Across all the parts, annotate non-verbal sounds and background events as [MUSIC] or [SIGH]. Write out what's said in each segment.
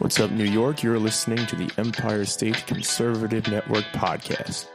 What's up, New York? You're listening to the Empire State Conservative Network podcast.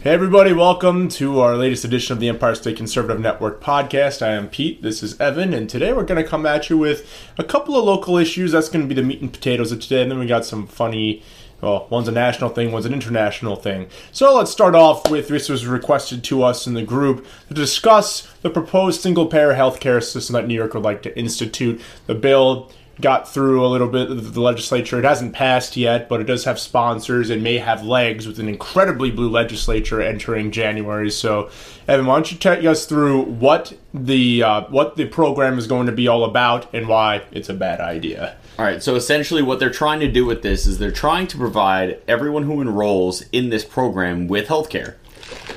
Hey, everybody, welcome to our latest edition of the Empire State Conservative Network podcast. I am Pete, this is Evan, and today we're going to come at you with a couple of local issues. That's going to be the meat and potatoes of today, and then we got some funny well, one's a national thing, one's an international thing. So let's start off with this was requested to us in the group to discuss the proposed single payer healthcare system that New York would like to institute. The bill got through a little bit of the legislature. It hasn't passed yet, but it does have sponsors and may have legs with an incredibly blue legislature entering January. So, Evan, why don't you take us through what the uh, what the program is going to be all about and why it's a bad idea? All right, so essentially, what they're trying to do with this is they're trying to provide everyone who enrolls in this program with healthcare.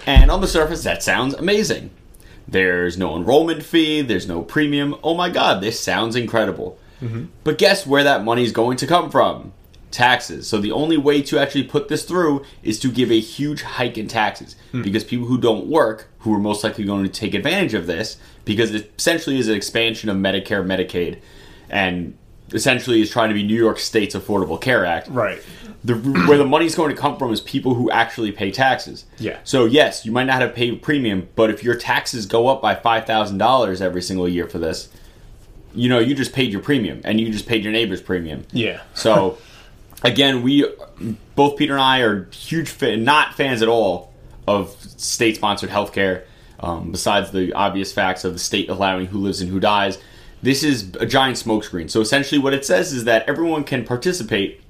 And on the surface, that sounds amazing. There's no enrollment fee, there's no premium. Oh my god, this sounds incredible. Mm-hmm. But guess where that money is going to come from? Taxes. So the only way to actually put this through is to give a huge hike in taxes mm. because people who don't work, who are most likely going to take advantage of this, because it essentially is an expansion of Medicare, Medicaid, and essentially is trying to be New York State's Affordable Care Act. Right. The, [CLEARS THROAT] where the money's going to come from is people who actually pay taxes. Yeah. So yes, you might not have paid premium, but if your taxes go up by five thousand dollars every single year for this, you know you just paid your premium and you just paid your neighbor's premium. Yeah. So again, we both Peter and I are huge fan, not fans at all of state-sponsored healthcare. Um, besides the obvious facts of the state allowing who lives and who dies, this is a giant smokescreen. So essentially, what it says is that everyone can participate,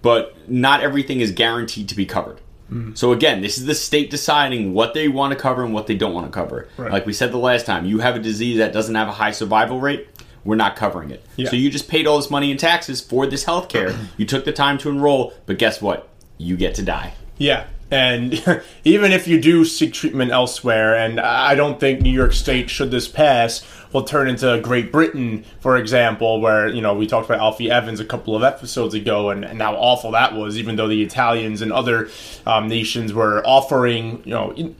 but not everything is guaranteed to be covered. Mm. So again, this is the state deciding what they want to cover and what they don't want to cover. Right. Like we said the last time, you have a disease that doesn't have a high survival rate, we're not covering it. Yeah. So you just paid all this money in taxes for this health care. [CLEARS THROAT] you took the time to enroll, but guess what? You get to die. Yeah. And [LAUGHS] even if you do seek treatment elsewhere, and I don't think New York State, should this pass, will turn into Great Britain, for example, where, you know, we talked about Alfie Evans a couple of episodes ago and, and how awful that was, even though the Italians and other um, nations were offering, you know,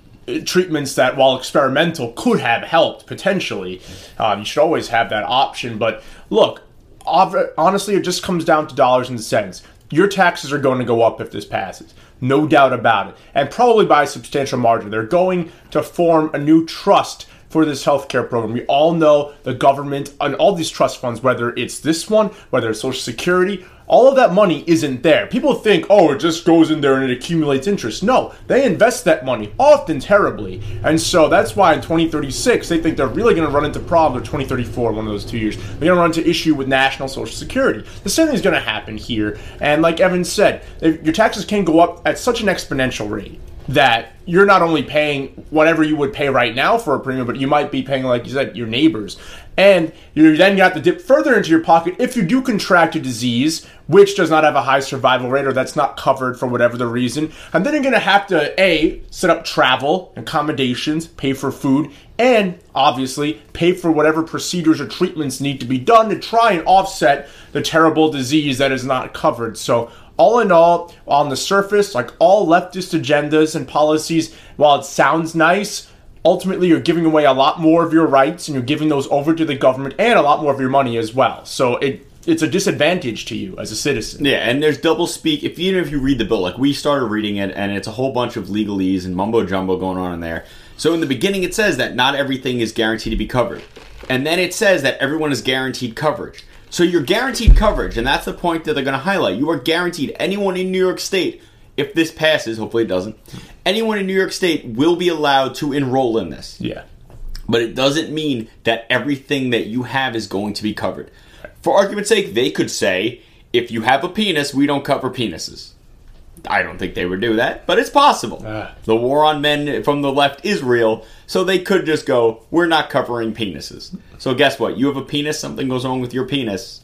treatments that, while experimental, could have helped potentially. Um, you should always have that option. But look, honestly, it just comes down to dollars and cents. Your taxes are going to go up if this passes. No doubt about it. And probably by a substantial margin. They're going to form a new trust for this healthcare program. We all know the government and all these trust funds, whether it's this one, whether it's Social Security, all of that money isn't there. People think, oh, it just goes in there and it accumulates interest. No, they invest that money, often terribly. And so that's why in 2036, they think they're really going to run into problems, or 2034, one of those two years, they're going to run into issue with national social security. The same thing is going to happen here. And like Evan said, your taxes can go up at such an exponential rate that you're not only paying whatever you would pay right now for a premium, but you might be paying, like you said, your neighbors. And you then got to dip further into your pocket if you do contract a disease, which does not have a high survival rate or that's not covered for whatever the reason. And then you're going to have to, A, set up travel, accommodations, pay for food, and obviously pay for whatever procedures or treatments need to be done to try and offset the terrible disease that is not covered. So all in all, on the surface, like all leftist agendas and policies, while it sounds nice, ultimately you're giving away a lot more of your rights and you're giving those over to the government and a lot more of your money as well. So it it's a disadvantage to you as a citizen. Yeah, and there's double speak. If even if you read the bill, like we started reading it, and it's a whole bunch of legalese and mumbo jumbo going on in there. So in the beginning, it says that not everything is guaranteed to be covered, and then it says that everyone is guaranteed coverage. So you're guaranteed coverage, and that's the point that they're going to highlight. You are guaranteed. Anyone in New York State, if this passes, hopefully it doesn't, anyone in New York State will be allowed to enroll in this. Yeah. But it doesn't mean that everything that you have is going to be covered. For argument's sake, they could say, if you have a penis, we don't cover penises. I don't think they would do that, but it's possible. Uh. The war on men from the left is real, so they could just go, "We're not covering penises." So guess what? You have a penis. Something goes wrong with your penis.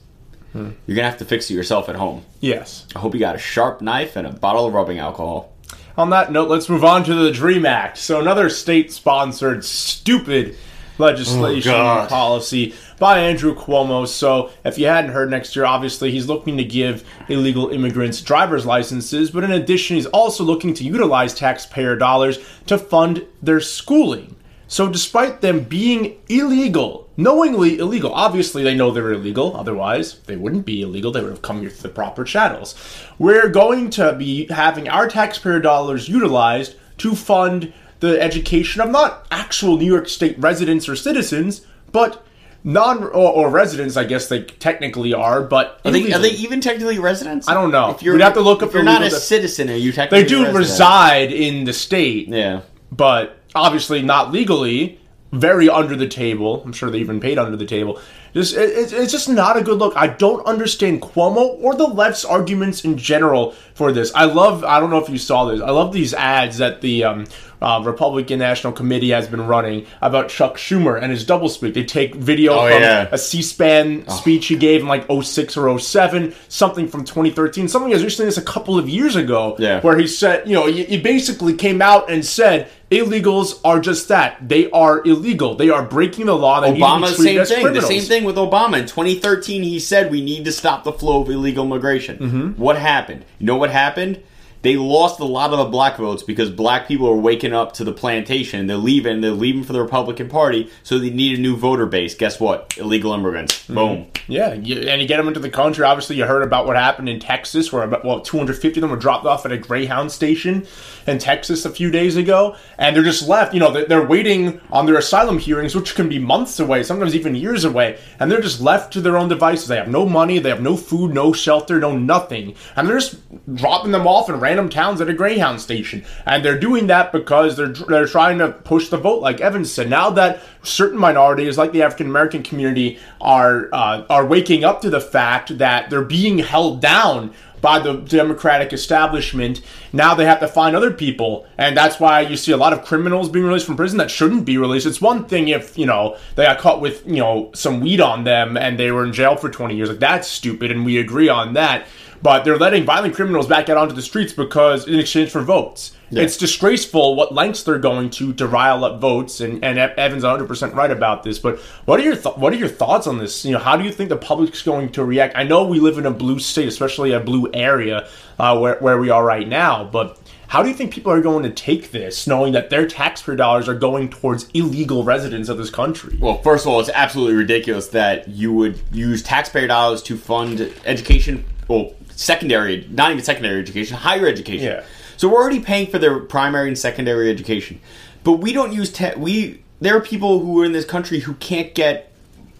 Hmm. You're gonna have to fix it yourself at home. Yes. I hope you got a sharp knife and a bottle of rubbing alcohol. On that note, let's move on to the Dream Act. So another state-sponsored stupid legislation oh, policy by Andrew Cuomo. So, if you hadn't heard, next year, obviously, he's looking to give illegal immigrants driver's licenses, but in addition, he's also looking to utilize taxpayer dollars to fund their schooling. So, despite them being illegal, knowingly illegal, obviously they know they're illegal, otherwise they wouldn't be illegal, they would have come here through the proper channels. We're going to be having our taxpayer dollars utilized to fund the education of not actual New York State residents or citizens, but non or, or residents, I guess they technically are, but Are they, are they even technically residents? I don't know. If you're, We'd have to look up If you're not a legal de- citizen, are you technically they do resident? reside in the state, Yeah. but obviously not legally. Very under the table. I'm sure they even paid under the table. Just it, it's- it's just not a good look. I don't understand Cuomo or the left's arguments in general for this. I love. I don't know if you saw this. I love these ads that the um, uh, Republican National Committee has been running about Chuck Schumer and his doublespeak. They take video Oh, from yeah. a C-SPAN speech he gave in like 06 or 07, something from 2013, something as recently as a couple of years ago, Yeah. where he said, you know, he, basically came out and said illegals are just that. They are illegal. They are breaking the law. They Obama, the same thing. criminals. The same thing with Obama. In 2013, he said we need to stop the flow of illegal immigration. Mm-hmm. What happened? You know what happened? They lost a lot of the black votes because black people are waking up to the plantation. They're leaving. They're leaving for the Republican Party, so they need a new voter base. Guess what? Illegal immigrants. Mm-hmm. Boom. Yeah, you, and you get them into the country. Obviously, you heard about what happened in Texas, where about well, 250 of them were dropped off at a Greyhound station in Texas a few days ago, and they're just left. You know, they're, waiting on their asylum hearings, which can be months away, sometimes even years away, and they're just left to their own devices. They have no money, they have no food, no shelter, no nothing, and they're just dropping them off in random towns at a Greyhound station, and they're doing that because they're they're trying to push the vote, like Evans said. Now that certain minorities, like the African American community, are uh, are waking up to the fact that they're being held down by the Democratic establishment. Now they have to find other people, and that's why you see a lot of criminals being released from prison that shouldn't be released. It's one thing if you know they got caught with you know some weed on them and they were in jail for twenty years. Like that's stupid, and we agree on that. But they're letting violent criminals back out onto the streets because in exchange for votes. It's disgraceful what lengths they're going to to rile up votes, and, and Evan's 100 percent right about this. But what are your th- what are your thoughts on this? You know, how do you think the public's going to react? I know we live in a blue state, especially a blue area uh, where where we are right now, but. How do you think people are going to take this, knowing that their taxpayer dollars are going towards illegal residents of this country? Well, first of all, it's absolutely ridiculous that you would use taxpayer dollars to fund education. Well, secondary, not even secondary education, higher education. Yeah. So we're already paying for their primary and secondary education, but we don't use te- we. There are people who are in this country who can't get,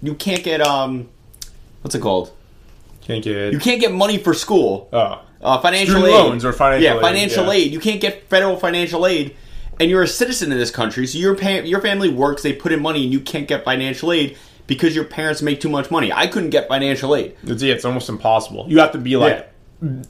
you can't get um, what's it called? Can't get You can't get money for school. oh. uh, financial aid. loans or financial yeah, aid, financial yeah. aid. You can't get federal financial aid, and you're a citizen in this country, so your pa- your family works. They put in money, and you can't get financial aid because your parents make too much money. I couldn't get financial aid. It's, yeah, it's almost impossible. You have to be like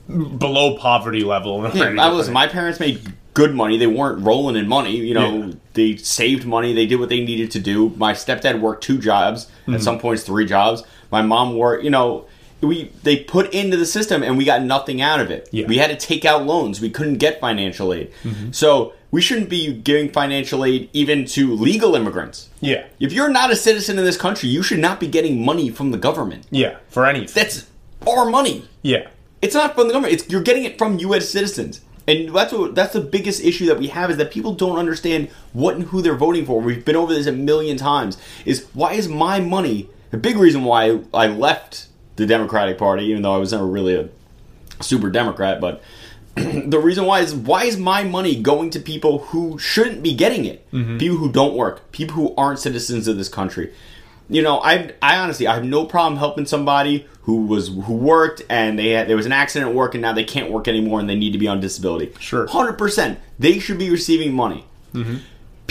below poverty level. Yeah, I was. My parents made good money. They weren't rolling in money. You know, Yeah. they saved money. They did what they needed to do. My stepdad worked two jobs. Mm-hmm. At some points, three jobs. My mom worked. You know, we they put into the system, and we got nothing out of it. Yeah. We had to take out loans. We couldn't get financial aid. Mm-hmm. So we shouldn't be giving financial aid even to legal immigrants. Yeah, If you're not a citizen in this country, you should not be getting money from the government. yeah, for anything. That's our money. yeah, It's not from the government. It's you're getting it from U.S. citizens, and that's what that's the biggest issue that we have is that people don't understand what and who they're voting for. We've been over this a million times. Is why is my money the big reason why I left the Democratic Party, even though I was never really a super Democrat, but. [CLEARS THROAT] the reason why is why is my money going to people who shouldn't be getting it? Mm-hmm. People who don't work, people who aren't citizens of this country. You know, I I honestly I have no problem helping somebody who was who worked and they had there was an accident at work and now they can't work anymore and they need to be on disability. Sure. hundred percent, they should be receiving money. Mm-hmm.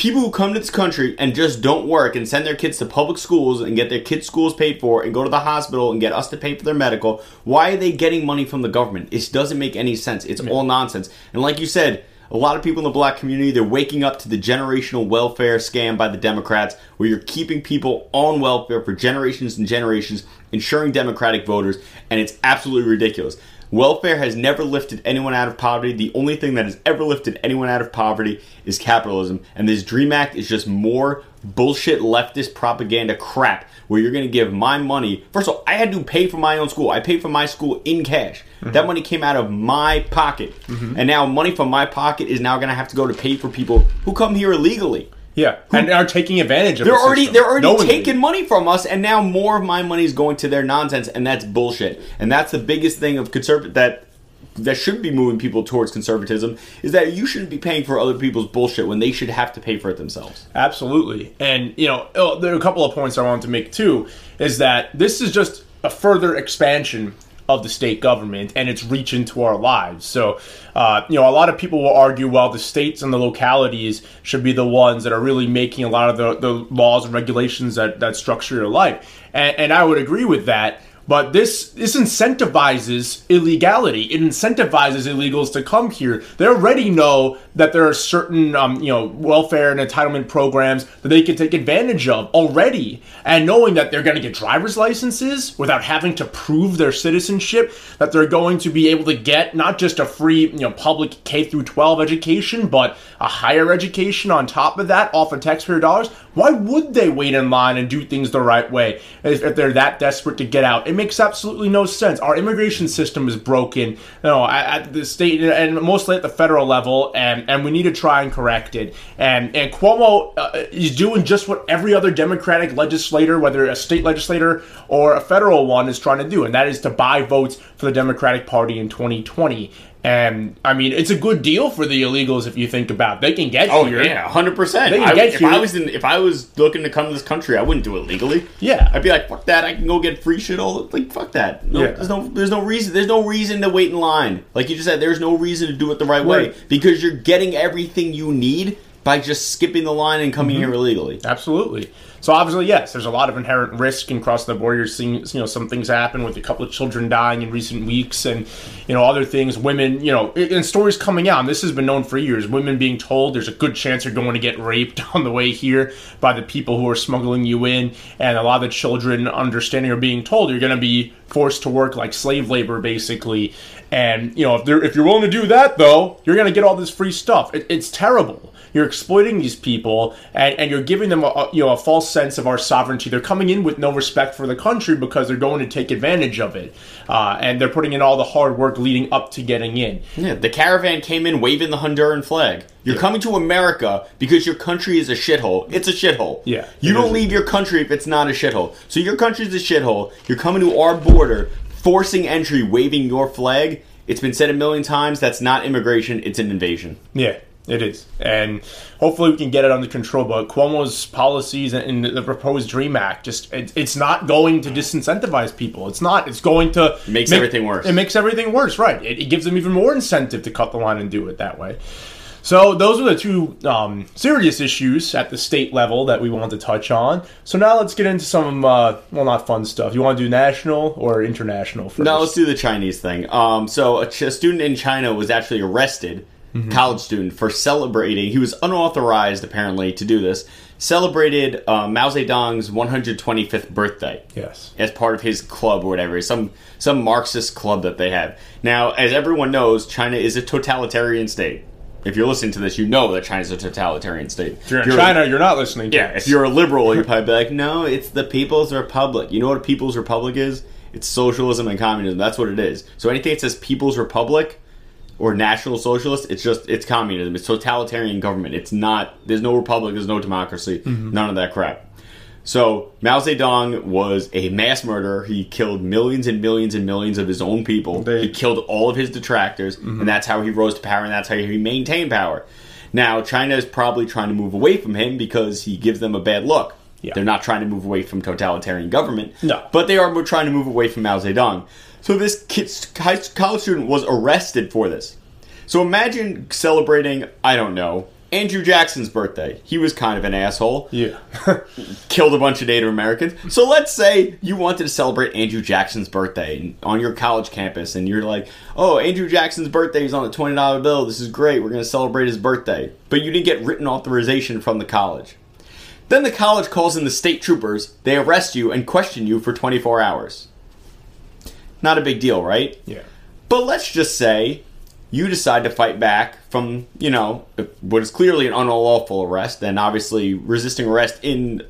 People who come to this country and just don't work and send their kids to public schools and get their kids' schools paid for and go to the hospital and get us to pay for their medical, why are they getting money from the government? It doesn't make any sense. It's all nonsense. And like you said, a lot of people in the black community, they're waking up to the generational welfare scam by the Democrats, where you're keeping people on welfare for generations and generations, ensuring Democratic voters, and it's absolutely ridiculous. Welfare has never lifted anyone out of poverty. The only thing that has ever lifted anyone out of poverty is capitalism. And this DREAM Act is just more bullshit leftist propaganda crap where you're going to give my money. First of all, I had to pay for my own school. I paid for my school in cash. Mm-hmm. That money came out of my pocket. Mm-hmm. And now money from my pocket is now going to have to go to pay for people who come here illegally. Yeah, and are taking advantage of. They're the already they're already knowingly. taking money from us, and now more of my money is going to their nonsense, and that's bullshit. And that's the biggest thing of conservative that that should be moving people towards conservatism is that you shouldn't be paying for other people's bullshit when they should have to pay for it themselves. Absolutely. And, you know, oh, there are a couple of points I wanted to make too is that this is just a further expansion of the state government and its reach into our lives. So, uh, you know, a lot of people will argue, well, the states and the localities should be the ones that are really making a lot of the, the laws and regulations that, that structure your life. And, and I would agree with that. But this this incentivizes illegality. It incentivizes illegals to come here. They already know that there are certain um, you know welfare and entitlement programs that they can take advantage of already, and knowing that they're going to get driver's licenses without having to prove their citizenship, that they're going to be able to get not just a free you know public K through 12 education, but a higher education on top of that, off of taxpayer dollars. Why would they wait in line and do things the right way if, they're that desperate to get out? It makes absolutely no sense. Our immigration system is broken, you know, at, at the state and mostly at the federal level, and, and we need to try and correct it. And and Cuomo uh, is doing just what every other Democratic legislator, whether a state legislator or a federal one, is trying to do, and that is to buy votes for the Democratic Party in 2020. And I mean, it's a good deal for the illegals if you think about. It. They can get Oh here. yeah, hundred percent. They can get If here. I was in, if I was looking to come to this country, I wouldn't do it legally. Yeah. I'd be like, fuck that. I can go get free shit all like fuck that. No, Yeah. there's no there's no reason there's no reason to wait in line. Like you just said, there's no reason to do it the right way because you're getting everything you need by just skipping the line and coming Mm-hmm. here illegally. Absolutely. So obviously, yes, there's a lot of inherent risk in crossing the border. You're seeing, you know, some things happen with a couple of children dying in recent weeks, and you know, other things. Women, you know, and stories coming out. And this has been known for years. Women being told there's a good chance you're going to get raped [LAUGHS] on the way here by the people who are smuggling you in, and a lot of the children understanding or being told you're going to be forced to work like slave labor, basically. And you know, if they're if you're willing to do that, though, you're going to get all this free stuff. It, it's terrible you're exploiting these people and, and you're giving them a, you know a false sense of our sovereignty they're coming in with no respect for the country because they're going to take advantage of it uh, and they're putting in all the hard work leading up to getting in Yeah, the caravan came in waving the Honduran flag. You're coming to America because your country is a shithole. It's a shithole. Yeah, You don't leave your country if it's not a shithole. So your country's a shithole. You're coming to our border, forcing entry, waving your flag. It's been said a million times. That's not immigration. It's an invasion. yeah it is and hopefully we can get it under control but cuomo's policies and the proposed dream act just it, it's not going to disincentivize people it's not it's going to Makes make- everything worse. it makes everything worse right it, it gives them even more incentive to cut the line and do it that way So those are the two um, serious issues at the state level that we want to touch on. So now let's get into some, uh, well, not fun stuff. You want to do national or international first? No, let's do the Chinese thing. Um, so a, ch- a student in China was actually arrested, college student, for celebrating. He was unauthorized apparently to do this. Celebrated uh, Mao Zedong's 125th birthday Yes. as part of his club or whatever, some some Marxist club that they have. Now, as everyone knows, China is a totalitarian state. If you're listening to this, you know that China's a totalitarian state. If you're in China, you're not listening to Yeah, this. if you're a liberal, you'd [LAUGHS] probably be like, no, it's the People's Republic. You know what a People's Republic is? It's socialism and communism. That's what it is. So anything that says People's Republic or National Socialist, it's just it's communism. It's totalitarian government. It's not. There's no republic. There's no democracy. Mm-hmm. None of that crap. So Mao Zedong was a mass murderer. He killed millions and millions and millions of his own people. They- he killed all of his detractors, and mm-hmm. that's how he rose to power, and that's how he maintained power. Now China is probably trying to move away from him because he gives them a bad look. Yeah. They're not trying to move away from totalitarian government. No. But they are trying to move away from Mao Zedong. So this kid, college student was arrested for this. So imagine celebrating, I don't know, Andrew Jackson's birthday. He was kind of an asshole yeah. [LAUGHS] killed a bunch of Native Americans. So let's say you wanted to celebrate Andrew Jackson's birthday on your college campus, and you're like, "Oh, Andrew Jackson's birthday is on a twenty dollar bill. This is great. We're going to celebrate his birthday." But you didn't get written authorization from the college. Then the college calls in the state troopers. They arrest you and question you for twenty four hours. Not a big deal, right? yeah. But let's just say you decide to fight back from, you know, what is clearly an unlawful arrest and obviously resisting arrest in,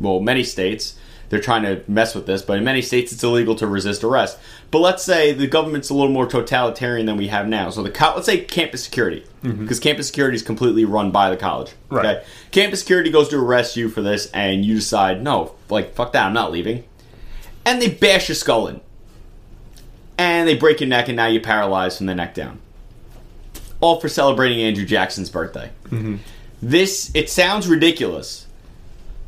well, many states. they're trying to mess with this, but in many states it's illegal to resist arrest. But let's say the government's a little more totalitarian than we have now. So the co- let's say campus security, because campus security is completely run by the college. Mm-hmm. Right. Okay, campus security goes to arrest you for this, and you decide, no, like fuck that, I'm not leaving, and they bash your skull in, and they break your neck, and now you're paralyzed from the neck down. All for celebrating Andrew Jackson's birthday. Mm-hmm. This it sounds ridiculous,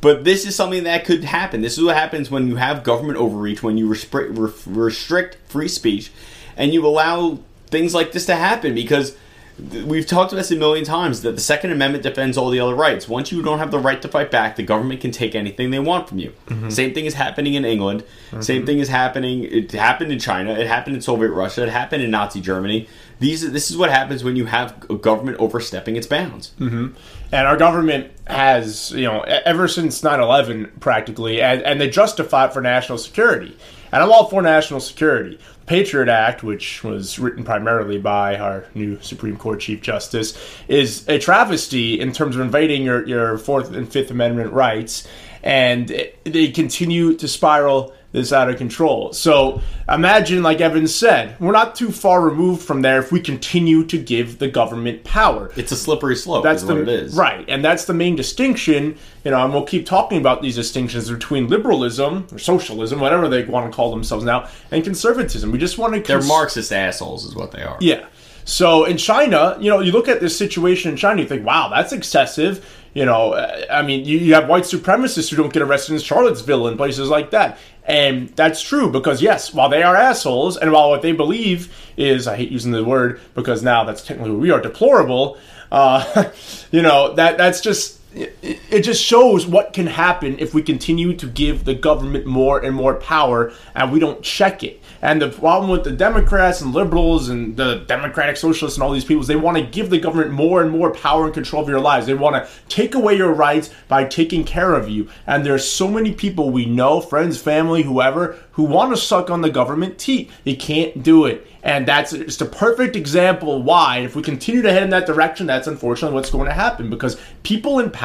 but this is something that could happen. This is what happens when you have government overreach, when you restrict, restrict free speech, and you allow things like this to happen. Because we've talked about this a million times that the Second Amendment defends all the other rights. Once you don't have the right to fight back, the government can take anything they want from you. Mm-hmm. Same thing is happening in England. Mm-hmm. Same thing is happening. It happened in China. It happened in Soviet Russia. It happened in Nazi Germany. These this is what happens when you have a government overstepping its bounds. Mm-hmm. And our government has you know ever since 9-11 practically and, and they justify it for national security. And i'm all for national security. The patriot act which was written primarily by our new supreme court chief justice is a travesty in terms of invading your, your fourth and fifth amendment rights. And they continue to spiral this out of control. So imagine, like Evan said, we're not too far removed from there if we continue to give the government power. It's a slippery slope. That's the what it is. right, and that's the main distinction. You know, and we'll keep talking about these distinctions between liberalism or socialism, whatever they want to call themselves now, and conservatism. We just want to. They're Marxist assholes, is what they are. Yeah. So in China, you know, you look at this situation in China, you think, wow, that's excessive. You know, I mean, you, you have white supremacists who don't get arrested in Charlottesville and places like that. And that's true because, yes, while they are assholes and while what they believe is, I hate using the word because now that's technically we are, deplorable, uh, [LAUGHS] you know, that that's just. It, just shows what can happen if we continue to give the government more and more power and we don't check it. And the problem with the Democrats and liberals and the Democratic Socialists and all these people is they want to give the government more and more power and control of your lives. They want to take away your rights by taking care of you. And there's so many people we know, friends, family, whoever, who want to suck on the government teat. You can't do it. And that's just a perfect example why, if we continue to head in that direction, that's unfortunately what's going to happen. Because people in power,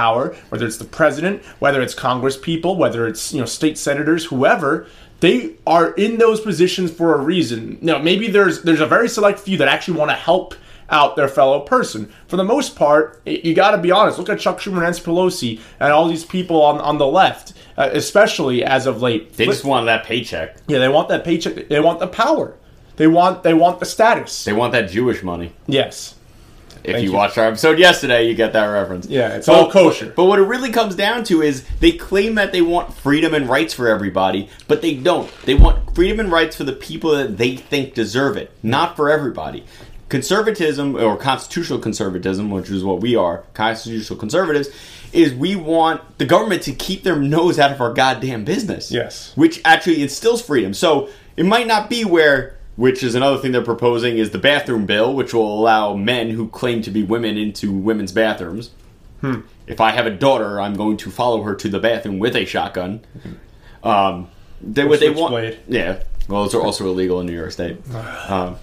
whether it's the president, whether it's Congress people, whether it's you know state senators, whoever, they are in those positions for a reason. Now, maybe there's there's a very select few that actually want to help out their fellow person. For the most part, you got to be honest. Look at Chuck Schumer and Nancy Pelosi and all these people on, on the left, uh, especially as of late. They just wanted that paycheck. yeah, they want that paycheck. They want the power. They want they want the status. They want that Jewish money. yes. If Thank you, you. watched our episode yesterday, you get that reference. Yeah, it's all kosher. But what it really comes down to is they claim that they want freedom and rights for everybody, but they don't. They want freedom and rights for the people that they think deserve it, not for everybody. Conservatism or constitutional conservatism, which is what we are, constitutional conservatives, is we want the government to keep their nose out of our goddamn business. Yes. Which actually instills freedom. So it might not be where which is another thing they're proposing is the bathroom bill, which will allow men who claim to be women into women's bathrooms. If I have a daughter, I'm going to follow her to the bathroom with a shotgun. Um, they, what they want, switchblade. yeah. Well, those are also illegal in New York State. [SIGHS] Um,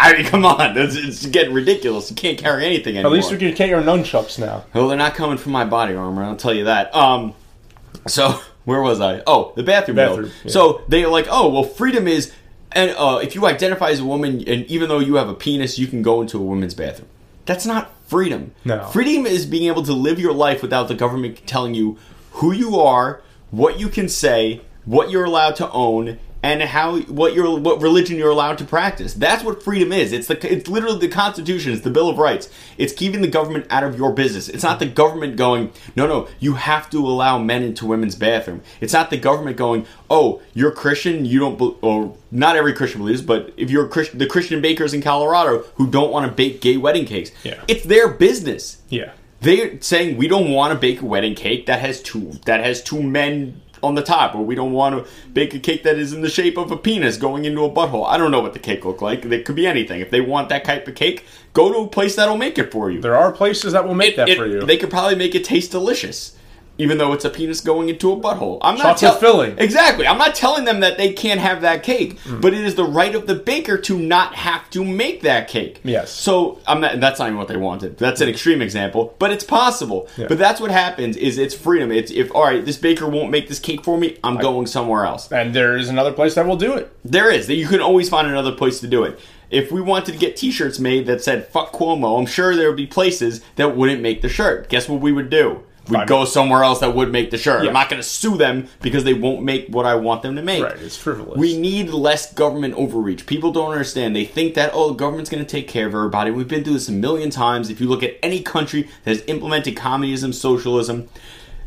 I mean, come on, it's, it's getting ridiculous. You can't carry anything anymore. At least we can get your nunchucks now. Well, they're not coming from my body armor. I'll tell you that. Um, so [LAUGHS] where was I? Oh, the bathroom. bill. Bathroom, yeah. So they're like, oh, well, freedom is, and uh, if you identify as a woman, and even though you have a penis, you can go into a women's bathroom. That's not freedom. No. Freedom is being able to live your life without the government telling you who you are, what you can say, what you're allowed to own, and how what your what religion you're allowed to practice. That's what freedom is. It's the it's literally the Constitution. It's the Bill of Rights. It's keeping the government out of your business. It's not the government going, no, no, you have to allow men into women's bathroom. It's not the government going, oh, you're Christian, you don't, be- or not every Christian believes, but if you're a Christian, the Christian bakers in Colorado who don't want to bake gay wedding cakes, Yeah. it's their business. Yeah. They're saying we don't want to bake a wedding cake that has two that has two men on the top, or we don't want to bake a cake that is in the shape of a penis going into a butthole. I don't know what the cake look like. It could be anything. If they want that type of cake, go to a place that'll make it for you. There are places that will make that It- for you. They could probably make it taste delicious. Even though it's a penis going into a butthole. I'm not Chocolate tell- filling. Exactly. I'm not telling them that they can't have that cake, Mm. but it is the right of the baker to not have to make that cake. Yes. So I'm not. That's not even what they wanted. That's an extreme example, but it's possible. Yeah. But that's what happens. Is it's freedom. It's if all right, this baker won't make this cake for me. I'm going somewhere else. And there is another place that will do it. There is that you can always find another place to do it. If we wanted to get T-shirts made that said "fuck Cuomo," I'm sure there would be places that wouldn't make the shirt. Guess what we would do? We'd go somewhere else that would make the shirt. Yeah. I'm not going to sue them because they won't make what I want them to make. Right, it's frivolous. We need less government overreach. People don't understand. They think that oh, the government's going to take care of everybody. We've been through this a million times. If you look at any country that has implemented communism, socialism,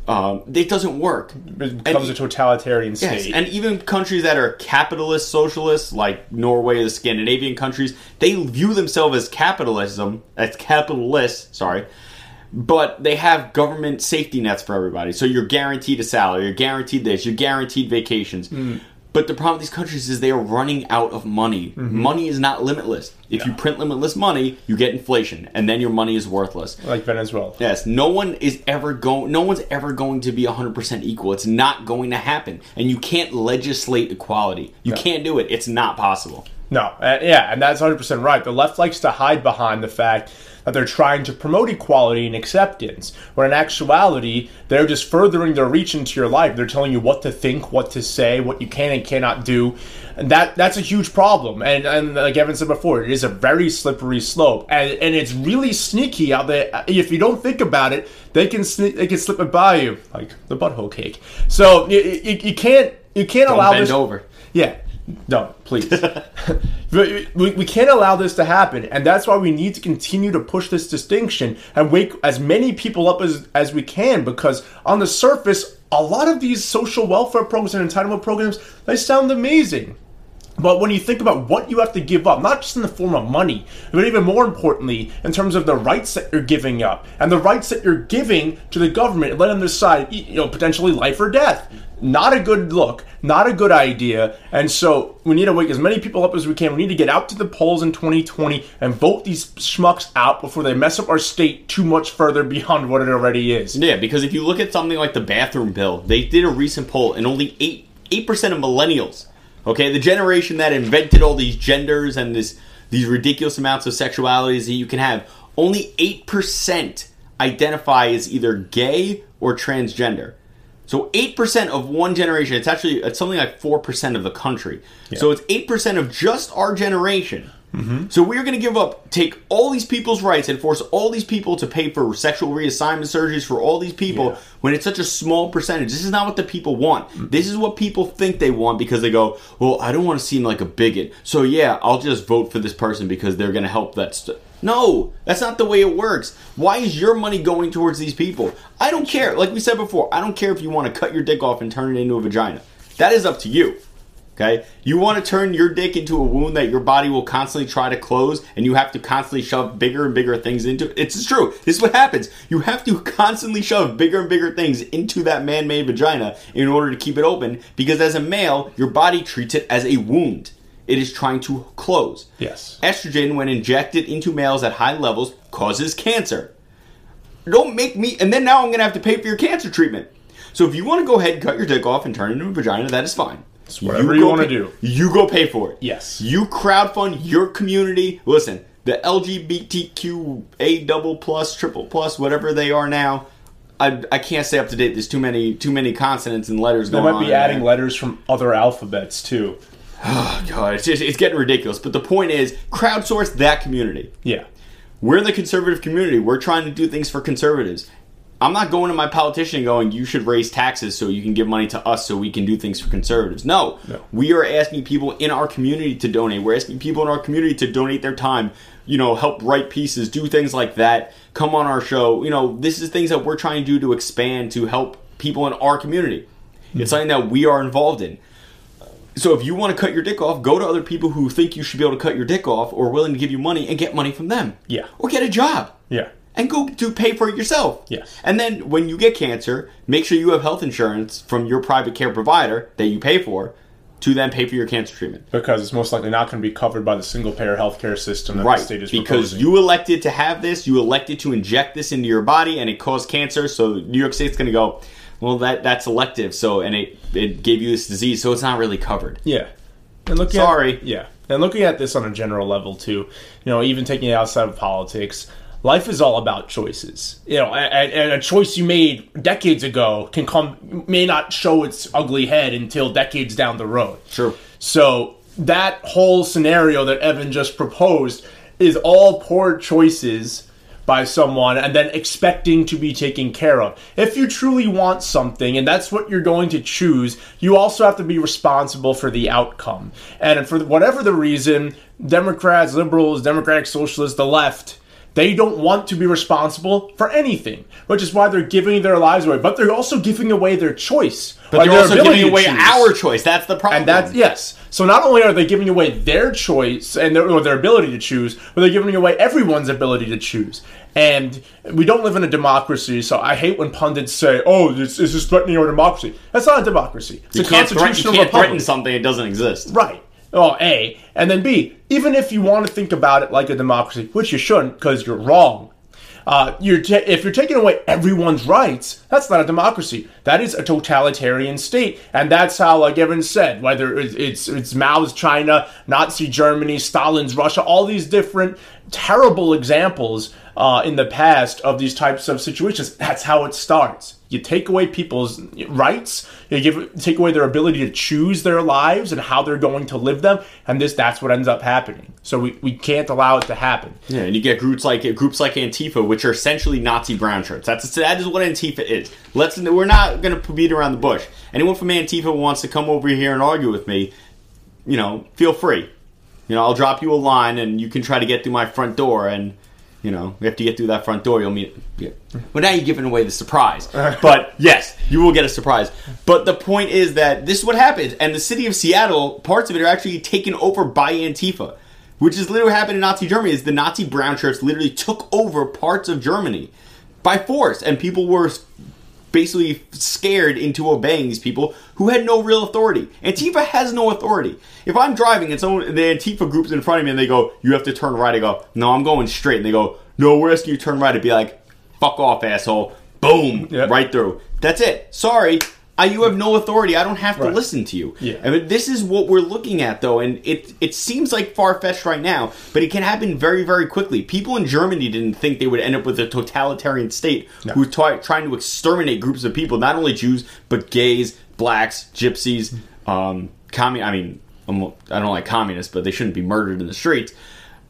um, it doesn't work. It becomes a totalitarian Yes, state. and even countries that are capitalist socialists, like Norway, the Scandinavian countries, they view themselves as capitalism, as capitalists. Sorry, but they have government safety nets for everybody. So you're guaranteed a salary, you're guaranteed this, you're guaranteed vacations. Hmm. But the problem with these countries is they are running out of money. Mm-hmm. Money is not limitless. If you print limitless money, you get inflation, and then your money is worthless. like Venezuela. Yes, no one is ever going. No one's ever going to be 100% equal. It's not going to happen, and you can't legislate equality. You can't do it. It's not possible. No, uh, yeah, and that's 100% right. The left likes to hide behind the fact that they're trying to promote equality and acceptance, when in actuality, they're just furthering their reach into your life. They're telling you what to think, what to say, what you can and cannot do. And that that's a huge problem. And, and like Evan said before, it is a very slippery slope. And, and it's really sneaky out there. if you don't think about it, they can sne- they can slip it by you, like the butthole cake. So you, you, you can't you can't Don't allow bend this over. yeah. No, please. [LAUGHS] we, we can't allow this to happen, and that's why we need to continue to push this distinction and wake as many people up as, as we can, because on the surface, a lot of these social welfare programs and entitlement programs, they sound amazing. But when you think about what you have to give up, not just in the form of money, but even more importantly, in terms of the rights that you're giving up and the rights that you're giving to the government and let them decide, you know, potentially life or death. Not a good look, not a good idea. And so we need to wake as many people up as we can. We need to get out to the polls in 2020 and vote these schmucks out before they mess up our state too much further beyond what it already is. Yeah, because if you look at something like the bathroom bill, they did a recent poll, and only eight eight percent of millennials, okay, the generation that invented all these genders and this these ridiculous amounts of sexualities that you can have, only eight percent identify as either gay or transgender. So eight percent of one generation. It's actually it's something like four percent of the country. So it's eight percent of just our generation. So we're going to give up, take all these people's rights and force all these people to pay for sexual reassignment surgeries for all these people Yeah. when it's such a small percentage. This is not what the people want. This is what people think they want because they go, well, I don't want to seem like a bigot. So yeah, I'll just vote for this person because they're going to help that. St-. No, that's not the way it works. Why is your money going towards these people? I don't care. Like we said before, I don't care if you want to cut your dick off and turn it into a vagina. That is up to you. Okay? You want to turn your dick into a wound that your body will constantly try to close and you have to constantly shove bigger and bigger things into it. It's true. This is what happens. You have to constantly shove bigger and bigger things into that man made vagina in order to keep it open because as a male, your body treats it as a wound. It is trying to close. Yes. Estrogen, when injected into males at high levels, causes cancer. Don't make me, and then now I'm going to have to pay for your cancer treatment. So if you want to go ahead and cut your dick off and turn it into a vagina, that is fine. Whatever you go wanna do. You go pay for it. Yes. You crowdfund your community. Listen, the LGBTQA double plus, triple plus, whatever they are now. I, I can't stay up to date. There's too many too many consonants and letters They going on. might be adding there. letters from other alphabets too. Oh [SIGHS] god, it's just it's getting ridiculous. But the point is, crowdsource that community. Yeah. We're in the conservative community. We're trying to do things for conservatives. I'm not going to my politician going, you should raise taxes so you can give money to us so we can do things for conservatives. No. No. We are asking people in our community to donate. We're asking people in our community to donate their time, you know, help write pieces, do things like that, come on our show. You know, this is things that we're trying to do to expand to help people in our community. It's hmm. something that we are involved in. So if you want to cut your dick off, go to other people who think you should be able to cut your dick off or willing to give you money and get money from them. Yeah. Or get a job. Yeah. And go to pay for it yourself. Yes. And then when you get cancer, make sure you have health insurance from your private care provider that you pay for to then pay for your cancer treatment. Because it's most likely not going to be covered by the single payer healthcare system that Right. the state is Because proposing. you elected to have this, you elected to inject this into your body and it caused cancer, so New York State's going to go, well, that that's elective. So and it it gave you this disease, so it's not really covered. Yeah. And looking Sorry. At, yeah. And looking at this on a general level too, you know, even taking it outside of politics, life is all about choices. You know, and, and a choice you made decades ago can come may not show its ugly head until decades down the road. True. So that whole scenario that Evan just proposed is all poor choices by someone and then expecting to be taken care of. If you truly want something and that's what you're going to choose, you also have to be responsible for the outcome. And for whatever the reason, Democrats, liberals, democratic socialists, the left, they don't want to be responsible for anything, which is why they're giving their lives away. But they're also giving away their choice. But they're also giving away choose. our choice. That's the problem. And that's yes. So not only are they giving away their choice and their, or their ability to choose, but they're giving away everyone's ability to choose. And we don't live in a democracy, so I hate when pundits say, "Oh, this, this is threatening our democracy." That's not a democracy. It's you a can't, threaten, you constitutional can't republic. threaten something that doesn't exist. Right. Well, A. And then B, even if you want to think about it like a democracy, which you shouldn't because you're wrong, uh, you're ta- if you're taking away everyone's rights, that's not a democracy. That is a totalitarian state, and that's how, like Evan said, whether it's it's, it's Mao's China, Nazi Germany, Stalin's Russia, all these different terrible examples uh, in the past of these types of situations. That's how it starts. You take away people's rights, you give take away their ability to choose their lives and how they're going to live them, and this that's what ends up happening. So we, we can't allow it to happen. Yeah, and you get groups like groups like Antifa, which are essentially Nazi brown shirts. That's that is what Antifa is. Let's we're not going to beat around the bush. Anyone from Antifa wants to come over here and argue with me, you know, feel free. You know, I'll drop you a line, and you can try to get through my front door, and you know, we have to get through that front door. You'll meet. Yeah. Well, now you're giving away the surprise. [LAUGHS] but yes, you will get a surprise. But the point is that this is what happens, and the city of Seattle, parts of it are actually taken over by Antifa, which is literally what happened in Nazi Germany. Is the Nazi brown shirts literally took over parts of Germany by force, and people were basically scared into obeying these people who had no real authority. Antifa has no authority. If I'm driving and someone the Antifa group's in front of me and they go, "You have to turn right," I go, "No, I'm going straight." And they go, "No, we're asking you to turn right." I'd be like, "Fuck off, asshole!" Boom, Yep. right through. That's it. Sorry. I, you have no authority. I don't have to Right. listen to you. Yeah. I mean, this is what we're looking at, though, and it it seems like far fetched right now, but it can happen very, very quickly. People in Germany didn't think they would end up with a totalitarian state No. who try, trying to exterminate groups of people, not only Jews but gays, blacks, gypsies, um, commun. I mean, I'm- I don't like communists, but they shouldn't be murdered in the streets.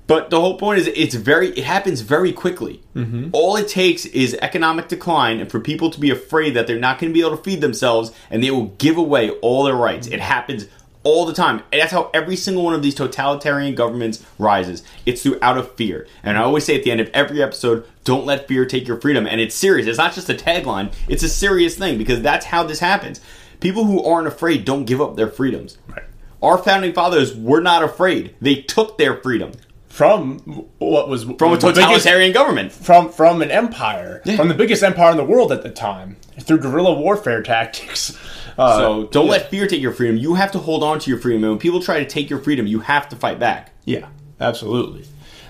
But the whole point is, it's very. It happens very quickly. Mm-hmm. All it takes is economic decline, and for people to be afraid that they're not going to be able to feed themselves, and they will give away all their rights. It mm-hmm. happens all the time. And that's how every single one of these totalitarian governments rises. It's through out of fear. And I always say at the end of every episode, don't let fear take your freedom. And it's serious. It's not just a tagline. It's a serious thing because that's how this happens. People who aren't afraid don't give up their freedoms. Right. Our founding fathers were not afraid. They took their freedom From what was from a the biggest- totalitarian government. from from an empire, from the biggest empire in the world at the time, through guerrilla warfare [LAUGHS] tactics. Uh, So don't yeah. let fear take your freedom. You have to hold on to your freedom. And when people try to take your freedom, you have to fight back. Yeah, absolutely.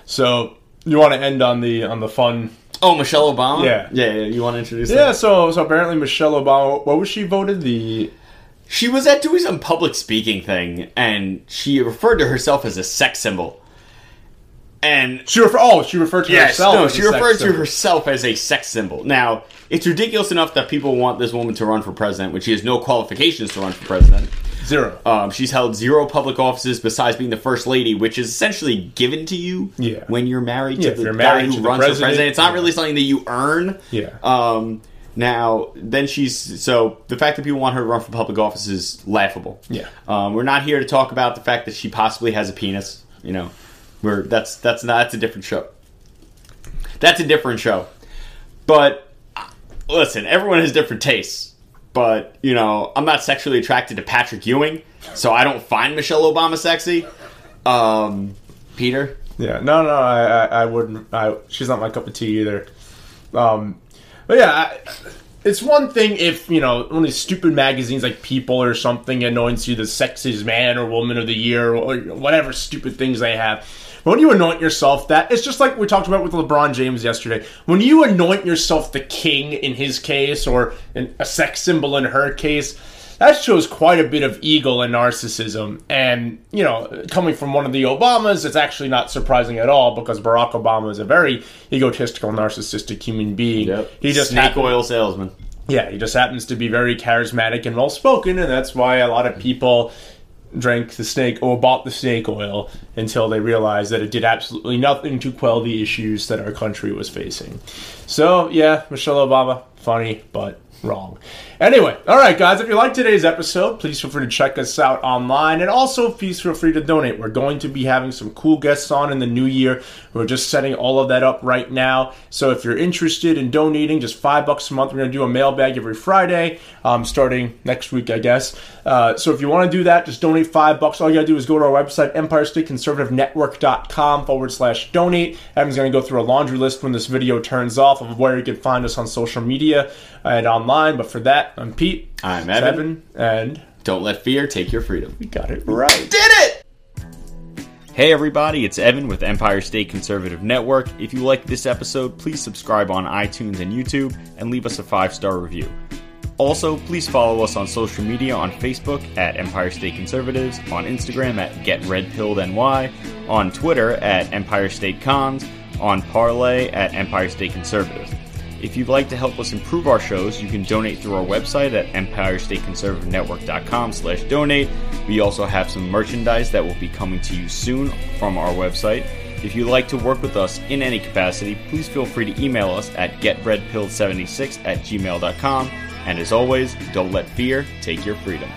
So you want to end on the on the fun? Oh, Michelle Obama? Yeah. Yeah, yeah. You want to introduce Yeah. her? So so apparently Michelle Obama, what was she voted? The She was at doing some public speaking thing, and she referred to herself as a sex symbol. And she refer oh she referred to Yes, herself. no, as a she sex referred to symbol. herself as a sex symbol. Now, it's ridiculous enough that people want this woman to run for president when she has no qualifications to run for president. zero. Um, she's held zero public offices besides being the first lady, which is essentially given to you Yeah. when you're married Yeah, to if the you're guy married who runs president, for president. It's not yeah. really something that you earn. Yeah. Um, now, then she's so the fact that people want her to run for public office is laughable. Yeah. Um, we're not here to talk about the fact that she possibly has a penis. You know, that's that's not that's a different show. That's a different show. But uh, listen, everyone has different tastes. But you know, I'm not sexually attracted to Patrick Ewing, so I don't find Michelle Obama sexy. Um, Peter, Yeah, no, no, I, I, I wouldn't. I, she's not my cup of tea either. Um, but yeah, I, it's one thing if you know one of these stupid magazines like People or something anoints you the sexiest man or woman of the year or whatever stupid things they have. When you anoint yourself that, it's just like we talked about with LeBron James yesterday. When you anoint yourself the king in his case or a sex symbol in her case, that shows quite a bit of ego and narcissism. And, you know, coming from one of the Obamas, it's actually not surprising at all because Barack Obama is a very egotistical, narcissistic human being. Yep. He just snake happened- oil salesman. yeah, he just happens to be very charismatic and well spoken, and that's why a lot of people drank the snake or bought the snake oil until they realized that it did absolutely nothing to quell the issues that our country was facing. So, yeah, Michelle Obama, funny, but wrong. Anyway, all right, guys, if you like today's episode, please feel free to check us out online. And also, please feel free to donate. We're going to be having some cool guests on in the new year. We're just setting all of that up right now. So if you're interested in donating, just five bucks a month, we're going to do a mailbag every Friday, um, starting next week, I guess. Uh, so if you want to do that, just donate five bucks. All you got to do is go to our website, EmpireStateConservativeNetwork.com forward slash donate. Evan's going to go through a laundry list when this video turns off of where you can find us on social media and online. But for that, I'm Pete. I'm Evan. and Don't let fear take your freedom. we got it right. Did it! Hey everybody, it's Evan with Empire State Conservative Network. If you like this episode, please subscribe on iTunes and YouTube and leave us a five star review. Also, please follow us on social media on Facebook at Empire State Conservatives, on Instagram at GetRedPilledNY, on Twitter at Empire State Cons, on Parler at Empire State Conservative. If you'd like to help us improve our shows, you can donate through our website at empirestateconservativenetwork.com slash donate. We also have some merchandise that will be coming to you soon from our website. If you'd like to work with us in any capacity, please feel free to email us at getredpilled76 at gmail.com. And as always, don't let fear take your freedom.